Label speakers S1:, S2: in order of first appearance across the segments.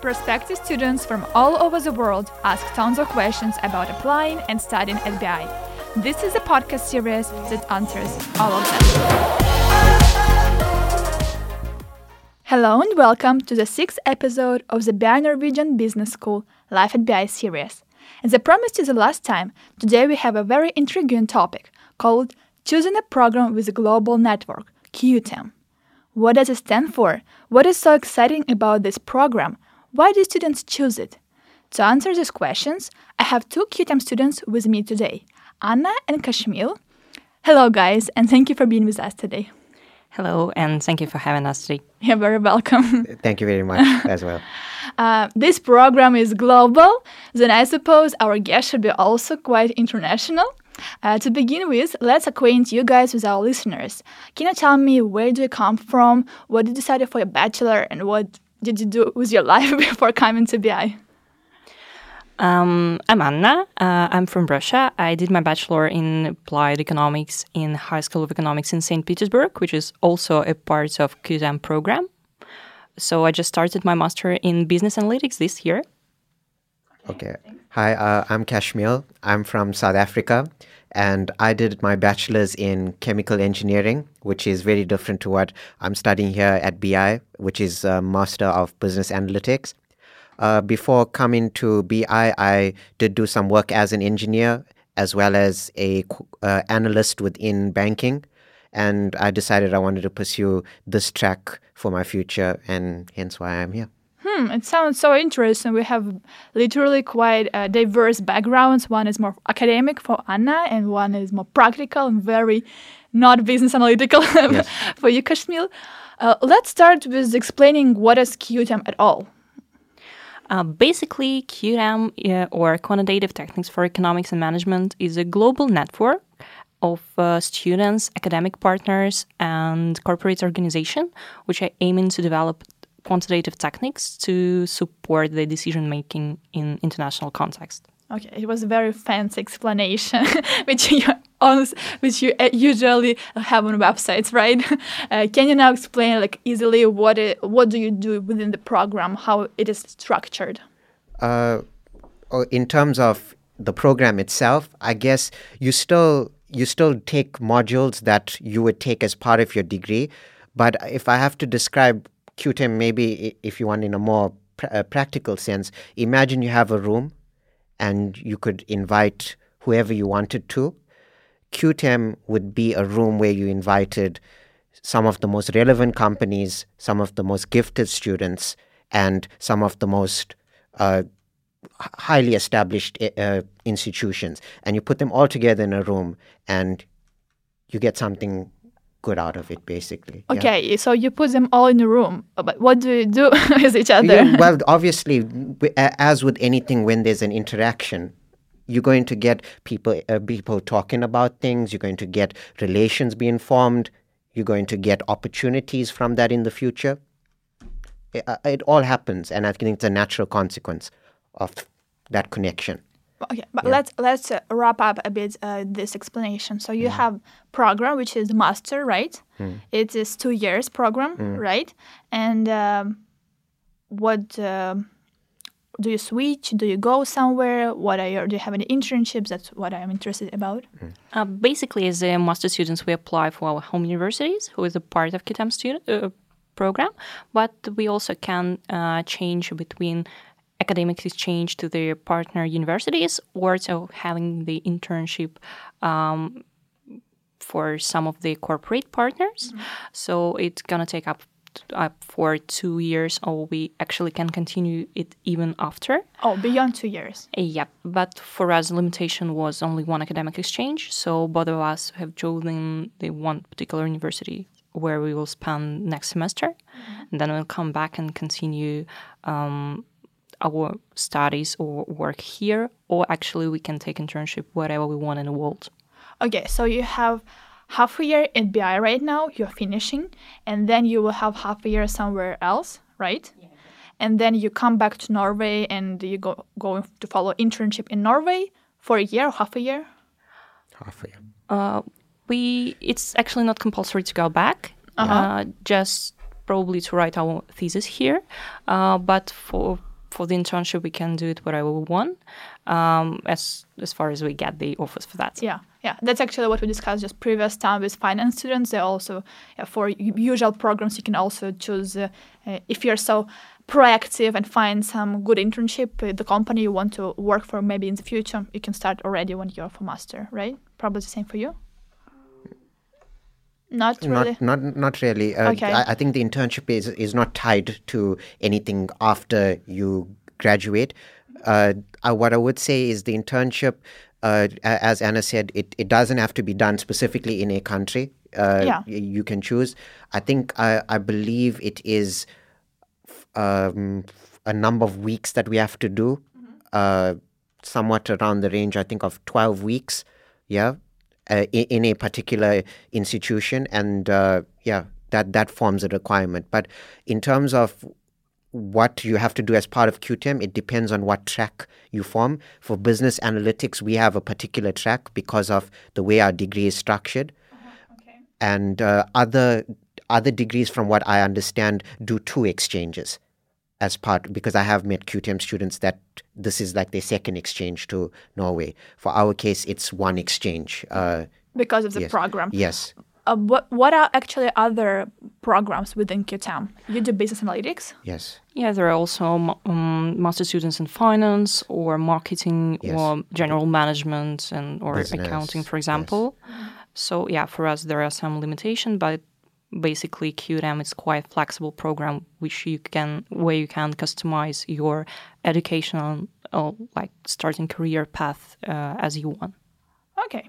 S1: Prospective students from all over the world ask tons of questions about applying and studying at BI. This is a podcast series that answers all of them. Hello and welcome to the sixth episode of the BI Norwegian Business School Life at BI series. As I promised you the last time, today we have a very intriguing topic called Choosing a Program with a Global Network, QTEM. What does it stand for? What is so exciting about this program? Why do students choose it? To answer these questions, I have two QTEM students with me today, Anna and Kashmil. Hello, guys, and thank you for being with us today.
S2: Hello, and thank you for having us today.
S1: You're very welcome.
S3: Thank you very much as well.
S1: Uh, this program is global, then I suppose our guest should be also quite international. Uh, to begin with, let's acquaint you guys with our listeners. Can you tell me where do you come from, what did you study for your bachelor, and what did you do with your life before coming to BI?
S2: Um, I'm Anna. Uh, I'm from Russia. I did my bachelor in applied economics in High School of Economics in St. Petersburg, which is also a part of QTEM program. So I just started my master in business analytics this year.
S3: Okay. Hi, uh, I'm Kashmil. I'm from South Africa, and I did my bachelor's in chemical engineering, which is very different to what I'm studying here at BI, which is a Master of Business Analytics. Uh, before coming to BI, I did do some work as an engineer as well as a uh, analyst within banking, and I decided I wanted to pursue this track for my future, and hence why I'm here.
S1: Hmm, it sounds so interesting. We have literally quite uh, diverse backgrounds. One is more academic for Anna, and one is more practical and very not business analytical
S3: Yes.
S1: for you, Kashmil. Uh, let's start with explaining what is QTEM at all.
S2: Uh, basically, QTEM, uh, or Quantitative Techniques for Economics and Management, is a global network of uh, students, academic partners, and corporate organization, which are aiming to develop quantitative techniques to support the decision making in international context.
S1: Okay, it was a very fancy explanation, which you honest, which you uh, usually have on websites, right? Uh, can you now explain, like, easily what it, what do you do within the program, how it is structured?
S3: Uh, oh, in terms of the program itself, I guess you still you still take modules that you would take as part of your degree. But if I have to describe QTEM, maybe if you want in a more pr- uh, practical sense, imagine you have a room, and you could invite whoever you wanted to. QTEM would be a room where you invited some of the most relevant companies, some of the most gifted students, and some of the most uh, highly established uh, uh, institutions. And you put them all together in a room, and you get something good out of it, basically. yeah.
S1: Okay, so you put them all in a room, but what do you do with each other?
S3: Yeah, well, obviously, as with anything, when there's an interaction, you're going to get people uh, people talking about things. You're going to get relations being formed. You're going to get opportunities from that in the future. It, uh, it all happens, and I think it's a natural consequence of that connection.
S1: Okay, but let's let's uh, wrap up a bit uh, this explanation. So you have program which is master, right? It is two years program, right? And um, what um do you switch? Do you go somewhere? What are your? Do you have any internships? That's what I'm interested about.
S2: Uh, basically, as a master students, we apply for our home universities, who is a part of QTEM student uh, program, but we also can uh, change between academic exchange to the partner universities or so having the internship um, for some of the corporate partners. So it's gonna take up up for two years, or we actually can continue it even after.
S1: Oh, beyond two years.
S2: Yep, but for us, the limitation was only one academic exchange. So both of us have chosen the one particular university where we will spend next semester, and then we'll come back and continue um, our studies or work here, or actually we can take internship wherever we want in the world.
S1: Okay, so you have half a year in BI right now. You're finishing, and then you will have half a year somewhere else, right? Yeah. And then you come back to Norway, and you go going to follow internship in Norway for a year or half a year.
S3: Half a year.
S2: Uh, we it's actually not compulsory to go back. uh just probably to write our thesis here, uh, but for for the internship we can do it wherever we want, um, as as far as we get the offers for that.
S1: Yeah, yeah, that's actually what we discussed just previous time with finance students. They also yeah, for usual programs you can also choose uh, uh, if you're so proactive and find some good internship the company you want to work for maybe in the future you can start already when you're for master right probably the same for you not really.
S3: Not not not really. Uh,
S1: Okay.
S3: I, I think the internship is is not tied to anything after you graduate. Uh, uh, what I would say is the internship, uh, as Anna said, it, it doesn't have to be done specifically in a country. Uh,
S1: Yeah.
S3: You can choose. I think I I believe it is um, a number of weeks that we have to do. Uh, somewhat around the range, I think, of twelve weeks. Yeah, uh, in, in a particular institution, and uh, yeah, that that forms a requirement. But in terms of what you have to do as part of QTEM, it depends on what track you form. For business analytics, we have a particular track because of the way our degree is structured, and uh, other other degrees, from what I understand, do two exchanges as part because I have met QTEM students that this is like their second exchange to Norway. For our case, it's one exchange. Uh,
S1: because of the
S3: yes.
S1: program
S3: Yes.
S1: uh, what, what are actually other programs within QTEM you do business analytics
S3: Yes.
S2: Yeah, there are also um, master students in finance or marketing
S3: Yes.
S2: or general management and or
S3: Business,
S2: accounting, for
S3: yes.
S2: example. So yeah, for us there are some limitation, but basically QTEM is quite flexible program which you can where you can customize your educational uh, like starting career path uh, as you want.
S1: Okay,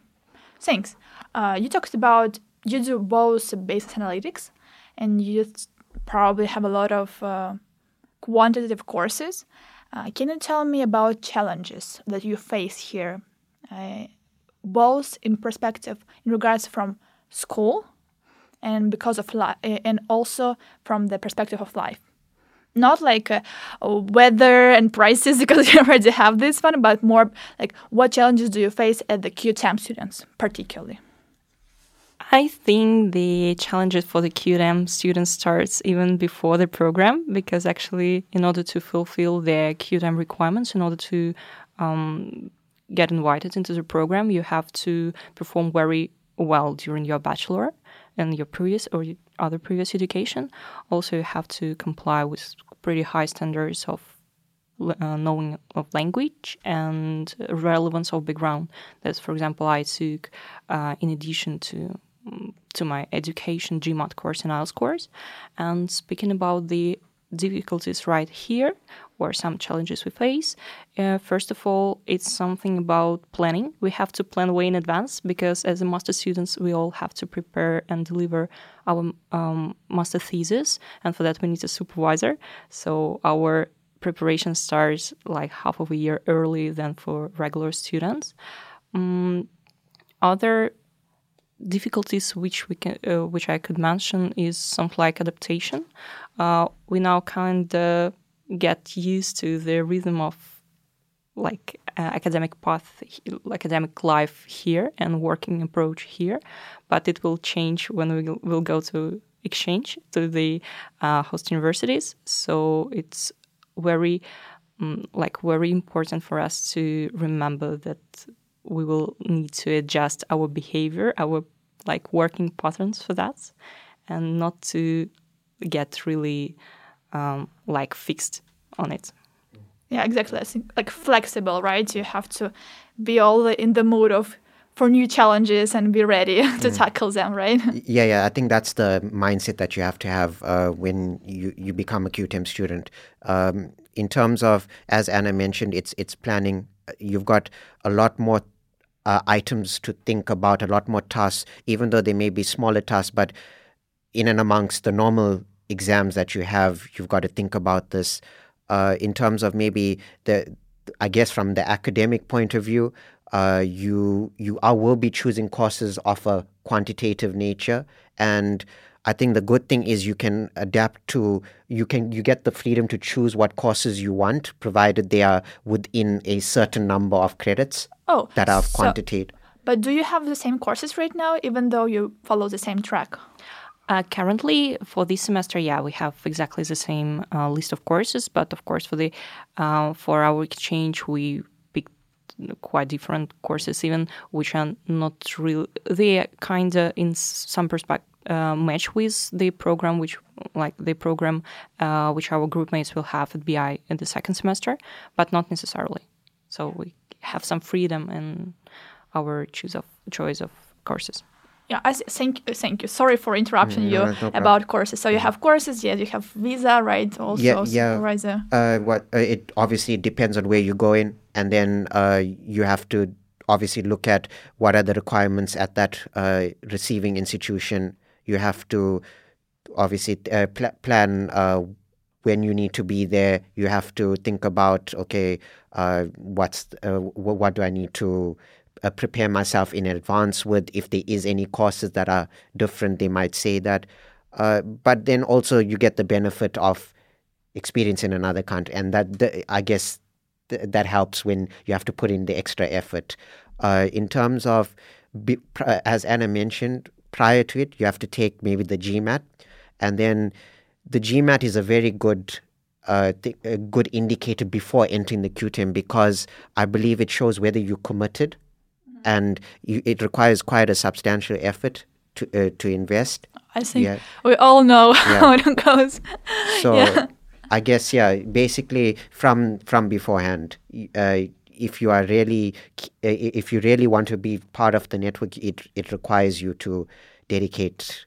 S1: thanks. Uh, you talked about you do both business analytics, and you probably have a lot of uh, quantitative courses. Uh, can you tell me about challenges that you face here, uh, both in perspective in regards from school, and because of li- and also from the perspective of life? not like uh, weather and prices because you already have this one, but more like what challenges do you face at the QTEM students particularly?
S2: I think the challenges for the QTEM students starts even before the program because actually, in order to fulfill their QTEM requirements, in order to um, get invited into the program, you have to perform very well during your bachelor and your previous or other previous education. Also, you have to comply with pretty high standards of uh, knowing of language and relevance of background. That's, for example, I took uh, in addition to mm, to my education GMAT course and IELTS course. And speaking about the difficulties right here or some challenges we face, uh, first of all, it's something about planning. We have to plan way in advance because as a master students, we all have to prepare and deliver our um, master thesis, and for that we need a supervisor. So our preparation starts like half of a year early than for regular students. Um, other difficulties which we can, uh, which I could mention is something like adaptation. Uh, we now kind of get used to the rhythm of like uh, academic path, academic life here and working approach here, but it will change when we will go to exchange to the uh, host universities. So it's very um, like very important for us to remember that we will need to adjust our behavior, our like working patterns for that, and not to get really um, like fixed on it.
S1: Yeah, exactly. I think like flexible, right? You have to be all in the mood of for new challenges and be ready to tackle them, right?
S3: Yeah, yeah. I think that's the mindset that you have to have uh, when you, you become a QTEM student. Um, in terms of, as Anna mentioned, it's it's planning. You've got a lot more uh, items to think about, a lot more tasks, even though they may be smaller tasks. But in and amongst the normal exams that you have, you've got to think about this. Uh, in terms of maybe the, I guess from the academic point of view, uh, you you are will be choosing courses of a quantitative nature, and I think the good thing is you can adapt to you can you get the freedom to choose what courses you want, provided they are within a certain number of credits
S1: Oh,
S3: that are
S1: so-
S3: quantitative.
S1: But do you have the same courses right now, even though you follow the same track?
S2: Uh, currently, for this semester, yeah, we have exactly the same uh, list of courses. But of course, for the uh, for our exchange, we picked quite different courses, even which are not real. They kind of, in some perspective, uh, match with the program, which like the program uh, which our group mates will have at BI in the second semester, but not necessarily. So we have some freedom in our choose of choice of courses.
S1: Yeah, I thank thank you. Sorry for interrupting
S3: Mm,
S1: you
S3: no, no
S1: about courses. So you have courses, yes, you have visa, right? Also,
S3: Yeah, yeah.
S1: supervisor.
S3: Uh, what uh, it obviously depends on where you go in, and then uh, you have to obviously look at what are the requirements at that uh, receiving institution. You have to obviously uh, pl- plan uh, when you need to be there. You have to think about okay, uh, what's uh, wh- what do I need to uh, prepare myself in advance with if there is any courses that are different they might say that. Uh, but then also you get the benefit of experience in another country and that the, i guess th- that helps when you have to put in the extra effort. Uh, in terms of be, as anna mentioned prior to it you have to take maybe the gmat and then the gmat is a very good uh, th- a good indicator before entering the QTEM because I believe it shows whether you committed, and you, it requires quite a substantial effort to uh, to invest.
S1: I think
S3: Yeah.
S1: we all know
S3: Yeah.
S1: how it goes.
S3: So
S1: Yeah.
S3: I guess yeah, basically from from beforehand, uh, if you are really uh, if you really want to be part of the network, it it requires you to dedicate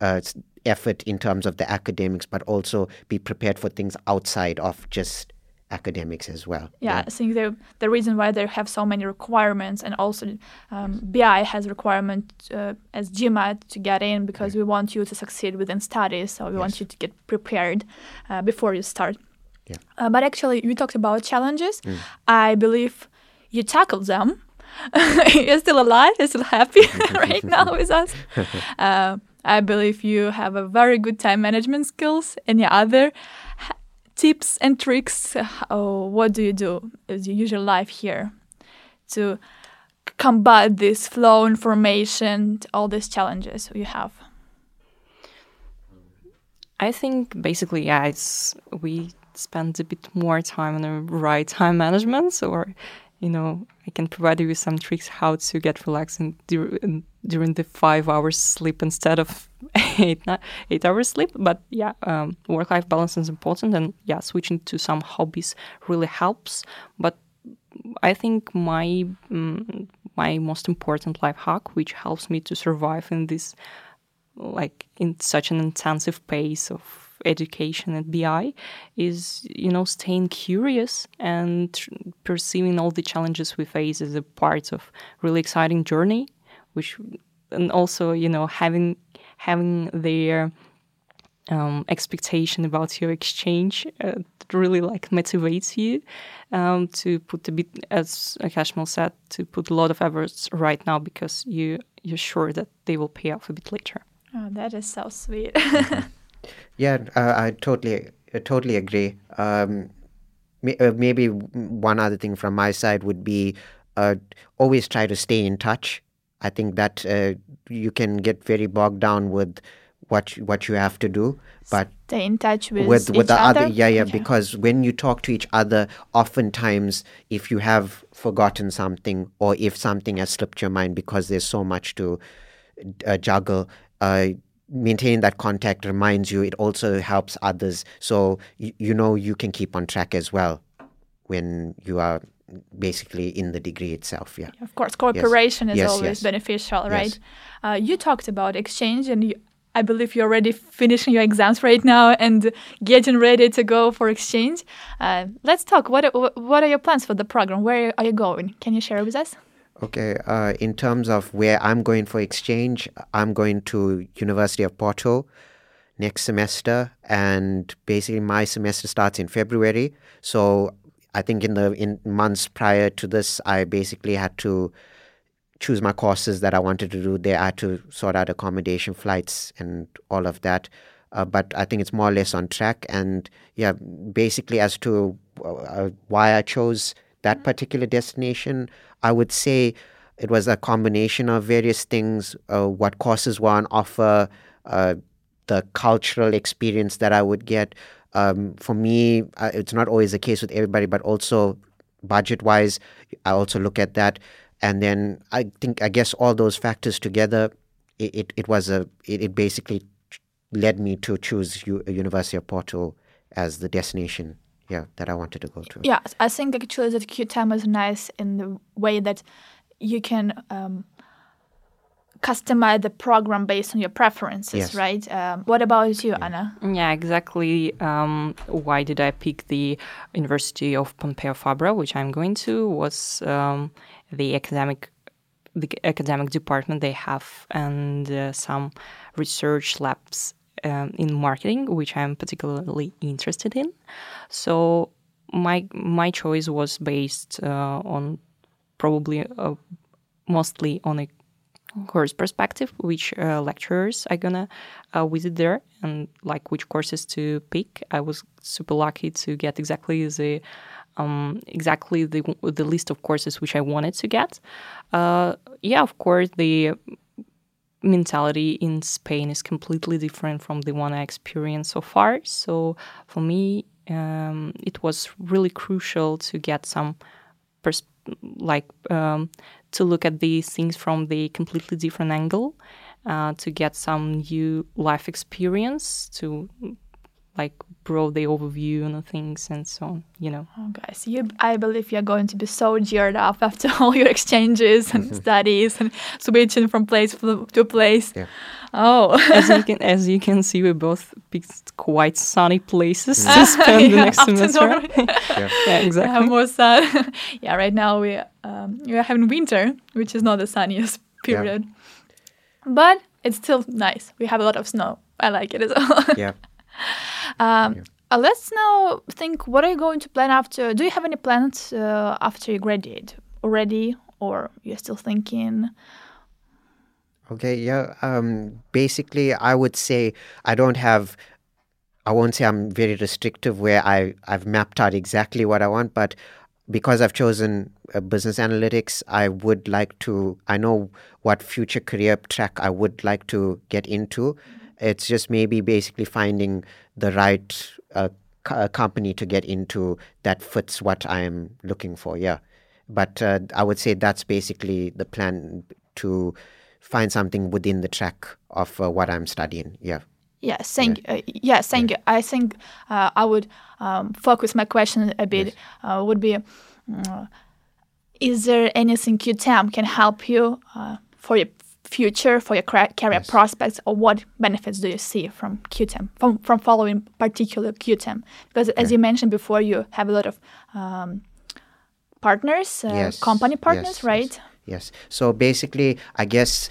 S3: uh, effort in terms of the academics, but also be prepared for things outside of just academics as well.
S1: Yeah, I think the the reason why they have so many requirements and also um, BI has requirement uh, as GMAT to get in because we want you to succeed within studies, so we want you to get prepared uh, before you start.
S3: Yeah.
S1: Uh, but actually, you talked about challenges. I believe you tackled them. you're still alive. You're still happy right now with us. Uh, I believe you have a very good time management skills. Any other tips and tricks? Oh, what do you do as your usual life here to combat this flow information, all these challenges you have?
S2: I think basically, yeah, it's we spend a bit more time on the right time management, or you know, I can provide you with some tricks how to get relaxed in, dur- in, during the five hours sleep instead of eight ni- eight hours sleep. But yeah, um, work life balance is important, and yeah, switching to some hobbies really helps. But I think my mm, my most important life hack, which helps me to survive in this like in such an intensive pace of education at BI is you know staying curious and tr- perceiving all the challenges we face as a part of really exciting journey which and also you know having having their um, expectation about your exchange uh, really like motivates you um, to put a bit as Kashmil said to put a lot of efforts right now because you you're sure that they will pay off a bit later
S1: Oh, that is so sweet.
S3: Yeah, uh, I totally, I totally agree. Um, uh, maybe one other thing from my side would be uh, always try to stay in touch. I think that uh, you can get very bogged down with what you- what you have to do, but
S1: Stay in touch with,
S3: with
S1: each
S3: with the
S1: other.
S3: other yeah yeah
S1: Okay.
S3: because when you talk to each other oftentimes if you have forgotten something or if something has slipped your mind because there's so much to uh, juggle uh, maintaining that contact reminds you it also helps others so you, you know you can keep on track as well when you are basically in the degree itself yeah
S1: Of course, cooperation is
S3: Yes,
S1: always
S3: yes.
S1: beneficial,
S3: Yes.
S1: right? Uh, you talked about exchange, and you, I believe you're already finishing your exams right now and getting ready to go for exchange. Uh, let's talk. What what are your plans for the program? Where are you going? Can you share with us?
S3: Okay, uh, in terms of where I'm going for exchange, I'm going to University of Porto next semester, and basically my semester starts in February. So I think in the in months prior to this, I basically had to choose my courses that I wanted to do there. I had to sort out accommodation, flights, and all of that. Uh, but I think it's more or less on track. And yeah, basically as to uh, why I chose that particular destination, I would say it was a combination of various things. Uh, what courses were on offer, uh, the cultural experience that I would get. Um, for me, uh, it's not always the case with everybody, but also budget wise, I also look at that. And then I think, I guess, all those factors together, it, it, it was a, it, it basically led me to choose U- University of Porto as the destination yeah that I wanted to go to.
S1: Yeah, I think actually that QTEM is nice in the way that you can um, customize the program based on your preferences,
S3: Yes.
S1: right? Um, what about you, Anna?
S2: Yeah, exactly. Um, why did I pick the University of Pompeu Fabra, which I'm going to? Was um, the academic the academic department they have and uh, some research labs um, in marketing, which I'm particularly interested in. So my my choice was based uh, on probably uh, mostly on a course perspective, which uh, lecturers are gonna uh, visit there and like which courses to pick. I was super lucky to get exactly the um, exactly the the list of courses which I wanted to get. Uh, yeah, of course, the mentality in Spain is completely different from the one I experienced so far. So for me, um, it was really crucial to get some pers- like um, to look at these things from the completely different angle, uh, to get some new life experience, to like broad the overview on the things and so on. You know.
S1: Oh, guys, you, I believe you're going to be so geared up after all your exchanges and studies and switching from place to to place.
S3: Yeah.
S1: Oh,
S2: as you can as you can see, we both picked quite sunny places to spend the next semester.
S3: Yeah.
S2: yeah, exactly.
S1: have more sun. yeah, right now we um, we are having winter, which is not the sunniest
S3: Yeah.
S1: period, but it's still nice. We have a lot of snow. I like it as well.
S3: yeah.
S1: Um, uh, let's now think. What are you going to plan after? Do you have any plans uh, after you graduate already, or you're still thinking?
S3: Okay, yeah. Um, basically, I would say I don't have. I won't say I'm very restrictive where I I've mapped out exactly what I want, but because I've chosen uh, business analytics, I would like to. I know what future career track I would like to get into. It's just maybe basically finding the right uh, co- uh, company to get into that fits what I am looking for. Yeah, but uh, I would say that's basically the plan to find something within the track of uh, what I'm studying. Yeah.
S1: Yeah, thank uh, yeah, thank you. I think uh, I would um, focus my question a bit. Uh, would be, uh, is there anything QTEM can help you uh, for your future, for your career
S3: Yes.
S1: prospects, or what benefits do you see from QTEM, from from following particular QTEM? Because as you mentioned before, you have a lot of um, partners, uh,
S3: Yes,
S1: company partners,
S3: yes, yes.
S1: right?
S3: Yes. So basically, I guess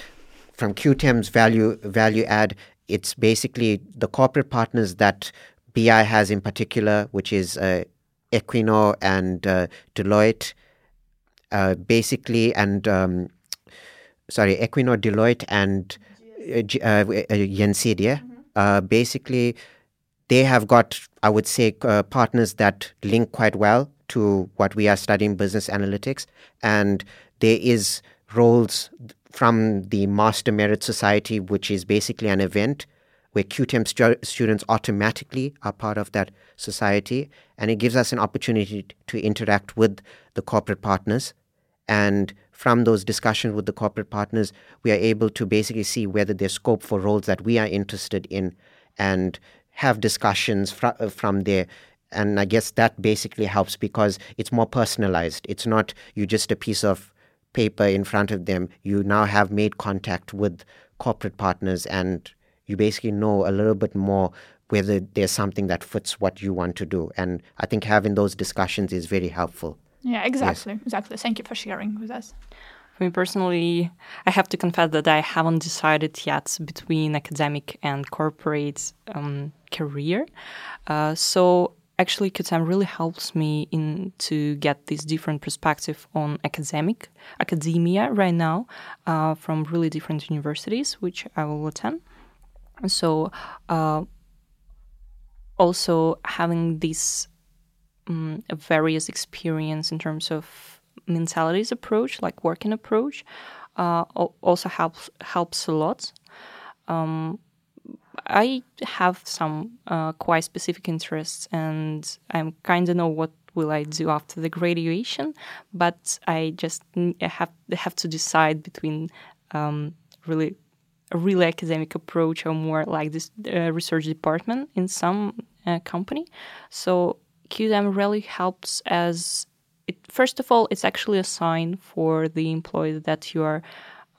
S3: from QTEM's value value add, it's basically the corporate partners that BI has in particular, which is uh, Equinor and uh, Deloitte, uh, basically, and um, sorry, Equinor, Deloitte, and uh, uh, uh, Gjensidige. Uh, basically, they have got, I would say, uh, partners that link quite well to what we are studying, business analytics, and there is roles from the Master Merit Society, which is basically an event where QTEM stu- students automatically are part of that society, and it gives us an opportunity to interact with the corporate partners. And from those discussions with the corporate partners, we are able to basically see whether there's scope for roles that we are interested in and have discussions fr- uh, from there. And I guess that basically helps because it's more personalized. It's not you just a piece of paper in front of them. You now have made contact with corporate partners and you basically know a little bit more whether there's something that fits what you want to do. And I think having those discussions is very helpful.
S1: Yeah, exactly, exactly. Thank you for sharing with us.
S2: For me personally, I have to confess that I haven't decided yet between academic and corporate um, career. Uh, so actually, QTEM really helps me in to get this different perspective on academic academia right now uh, from really different universities, which I will attend. So uh, also having this um, various experience in terms of mentalities approach, like working approach, uh, also helps helps a lot. Um, I have some uh, quite specific interests, and I'm kind of know what will I do after the graduation. But I just have have to decide between um, really a really academic approach or more like this uh, research department in some uh, company. So QTEM really helps as it, first of all, it's actually a sign for the employee that you are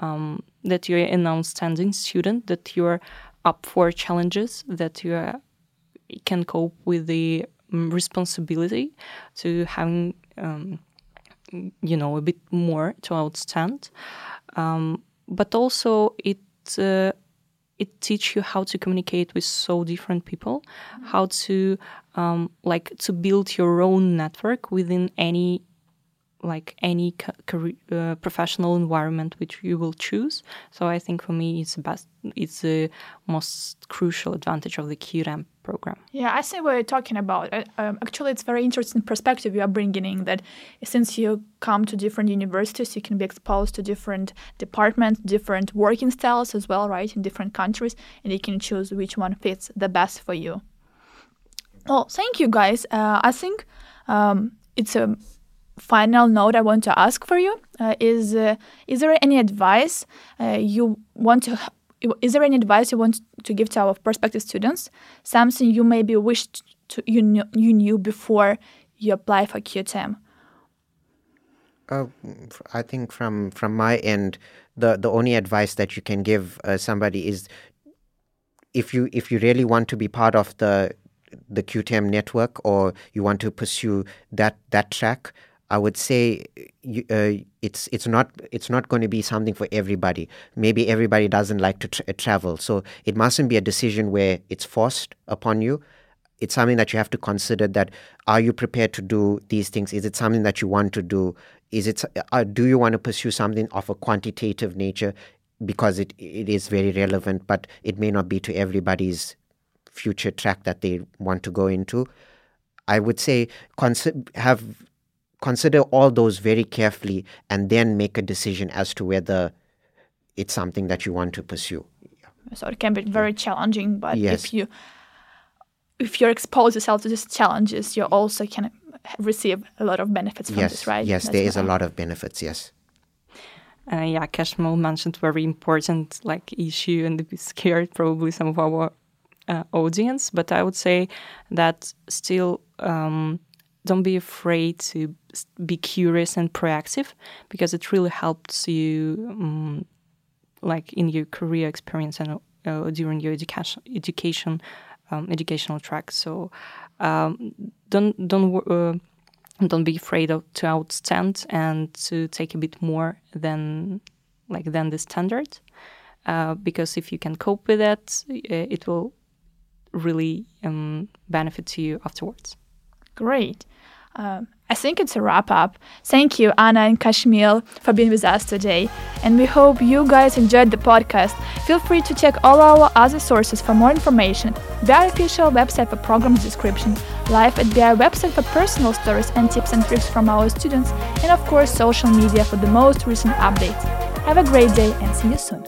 S2: um, that you're an outstanding student, that you're up for challenges, that you are, can cope with the um, responsibility to having um, you know a bit more to outstand. Um, but also it uh, it teach you how to communicate with so different people, how to um, like to build your own network within any like any career, uh, professional environment which you will choose. So I think for me, it's the best. It's the most crucial advantage of the QTEM program.
S1: Yeah, I see what you're talking about. Uh, um, actually, it's very interesting perspective you are bringing in. That since you come to different universities, you can be exposed to different departments, different working styles as well, right, in different countries, and you can choose which one fits the best for you. Well, thank you, guys. Uh, I think um, it's a final note I want to ask for you uh, is uh, is there any advice uh, you want to is there any advice you want to give to our prospective students? Something you maybe wished to you knew, you knew before you apply for QTEM?
S3: Uh, I think from from my end the the only advice that you can give uh, somebody is if you if you really want to be part of the the QTEM network or you want to pursue that that track I would say uh, it's it's not it's not going to be something for everybody. Maybe everybody doesn't like to tra- travel, so it mustn't be a decision where it's forced upon you. It's something that you have to consider. That are you prepared to do these things? Is it something that you want to do? Is it uh, do you want to pursue something of a quantitative nature because it it is very relevant, but it may not be to everybody's future track that they want to go into. I would say have consider all those very carefully and then make a decision as to whether it's something that you want to pursue.
S1: So it can be very challenging, but yes. if you if you expose yourself to these challenges, you also can receive a lot of benefits from
S3: yes,
S1: this, right?
S3: Yes, That's there is a lot of benefits. Yes.
S2: Uh, yeah, Kashmil mentioned very important like issue and be scared probably some of our uh, audience, but I would say that still um, don't be afraid to be curious and proactive because it really helps you um, like in your career experience and uh, during your education education um, educational track. So um, don't don't uh, don't be afraid of, to outstand and to take a bit more than like than the standard uh, because if you can cope with that it will really um, benefit you afterwards
S1: Great. Um, I think it's a wrap up. Thank you, Anna and Kashmil, for being with us today. And we hope you guys enjoyed the podcast. Feel free to check all our other sources for more information. BI official website for program description, Life at BI website for personal stories and tips and tricks from our students, and of course, social media for the most recent updates. Have a great day and see you soon.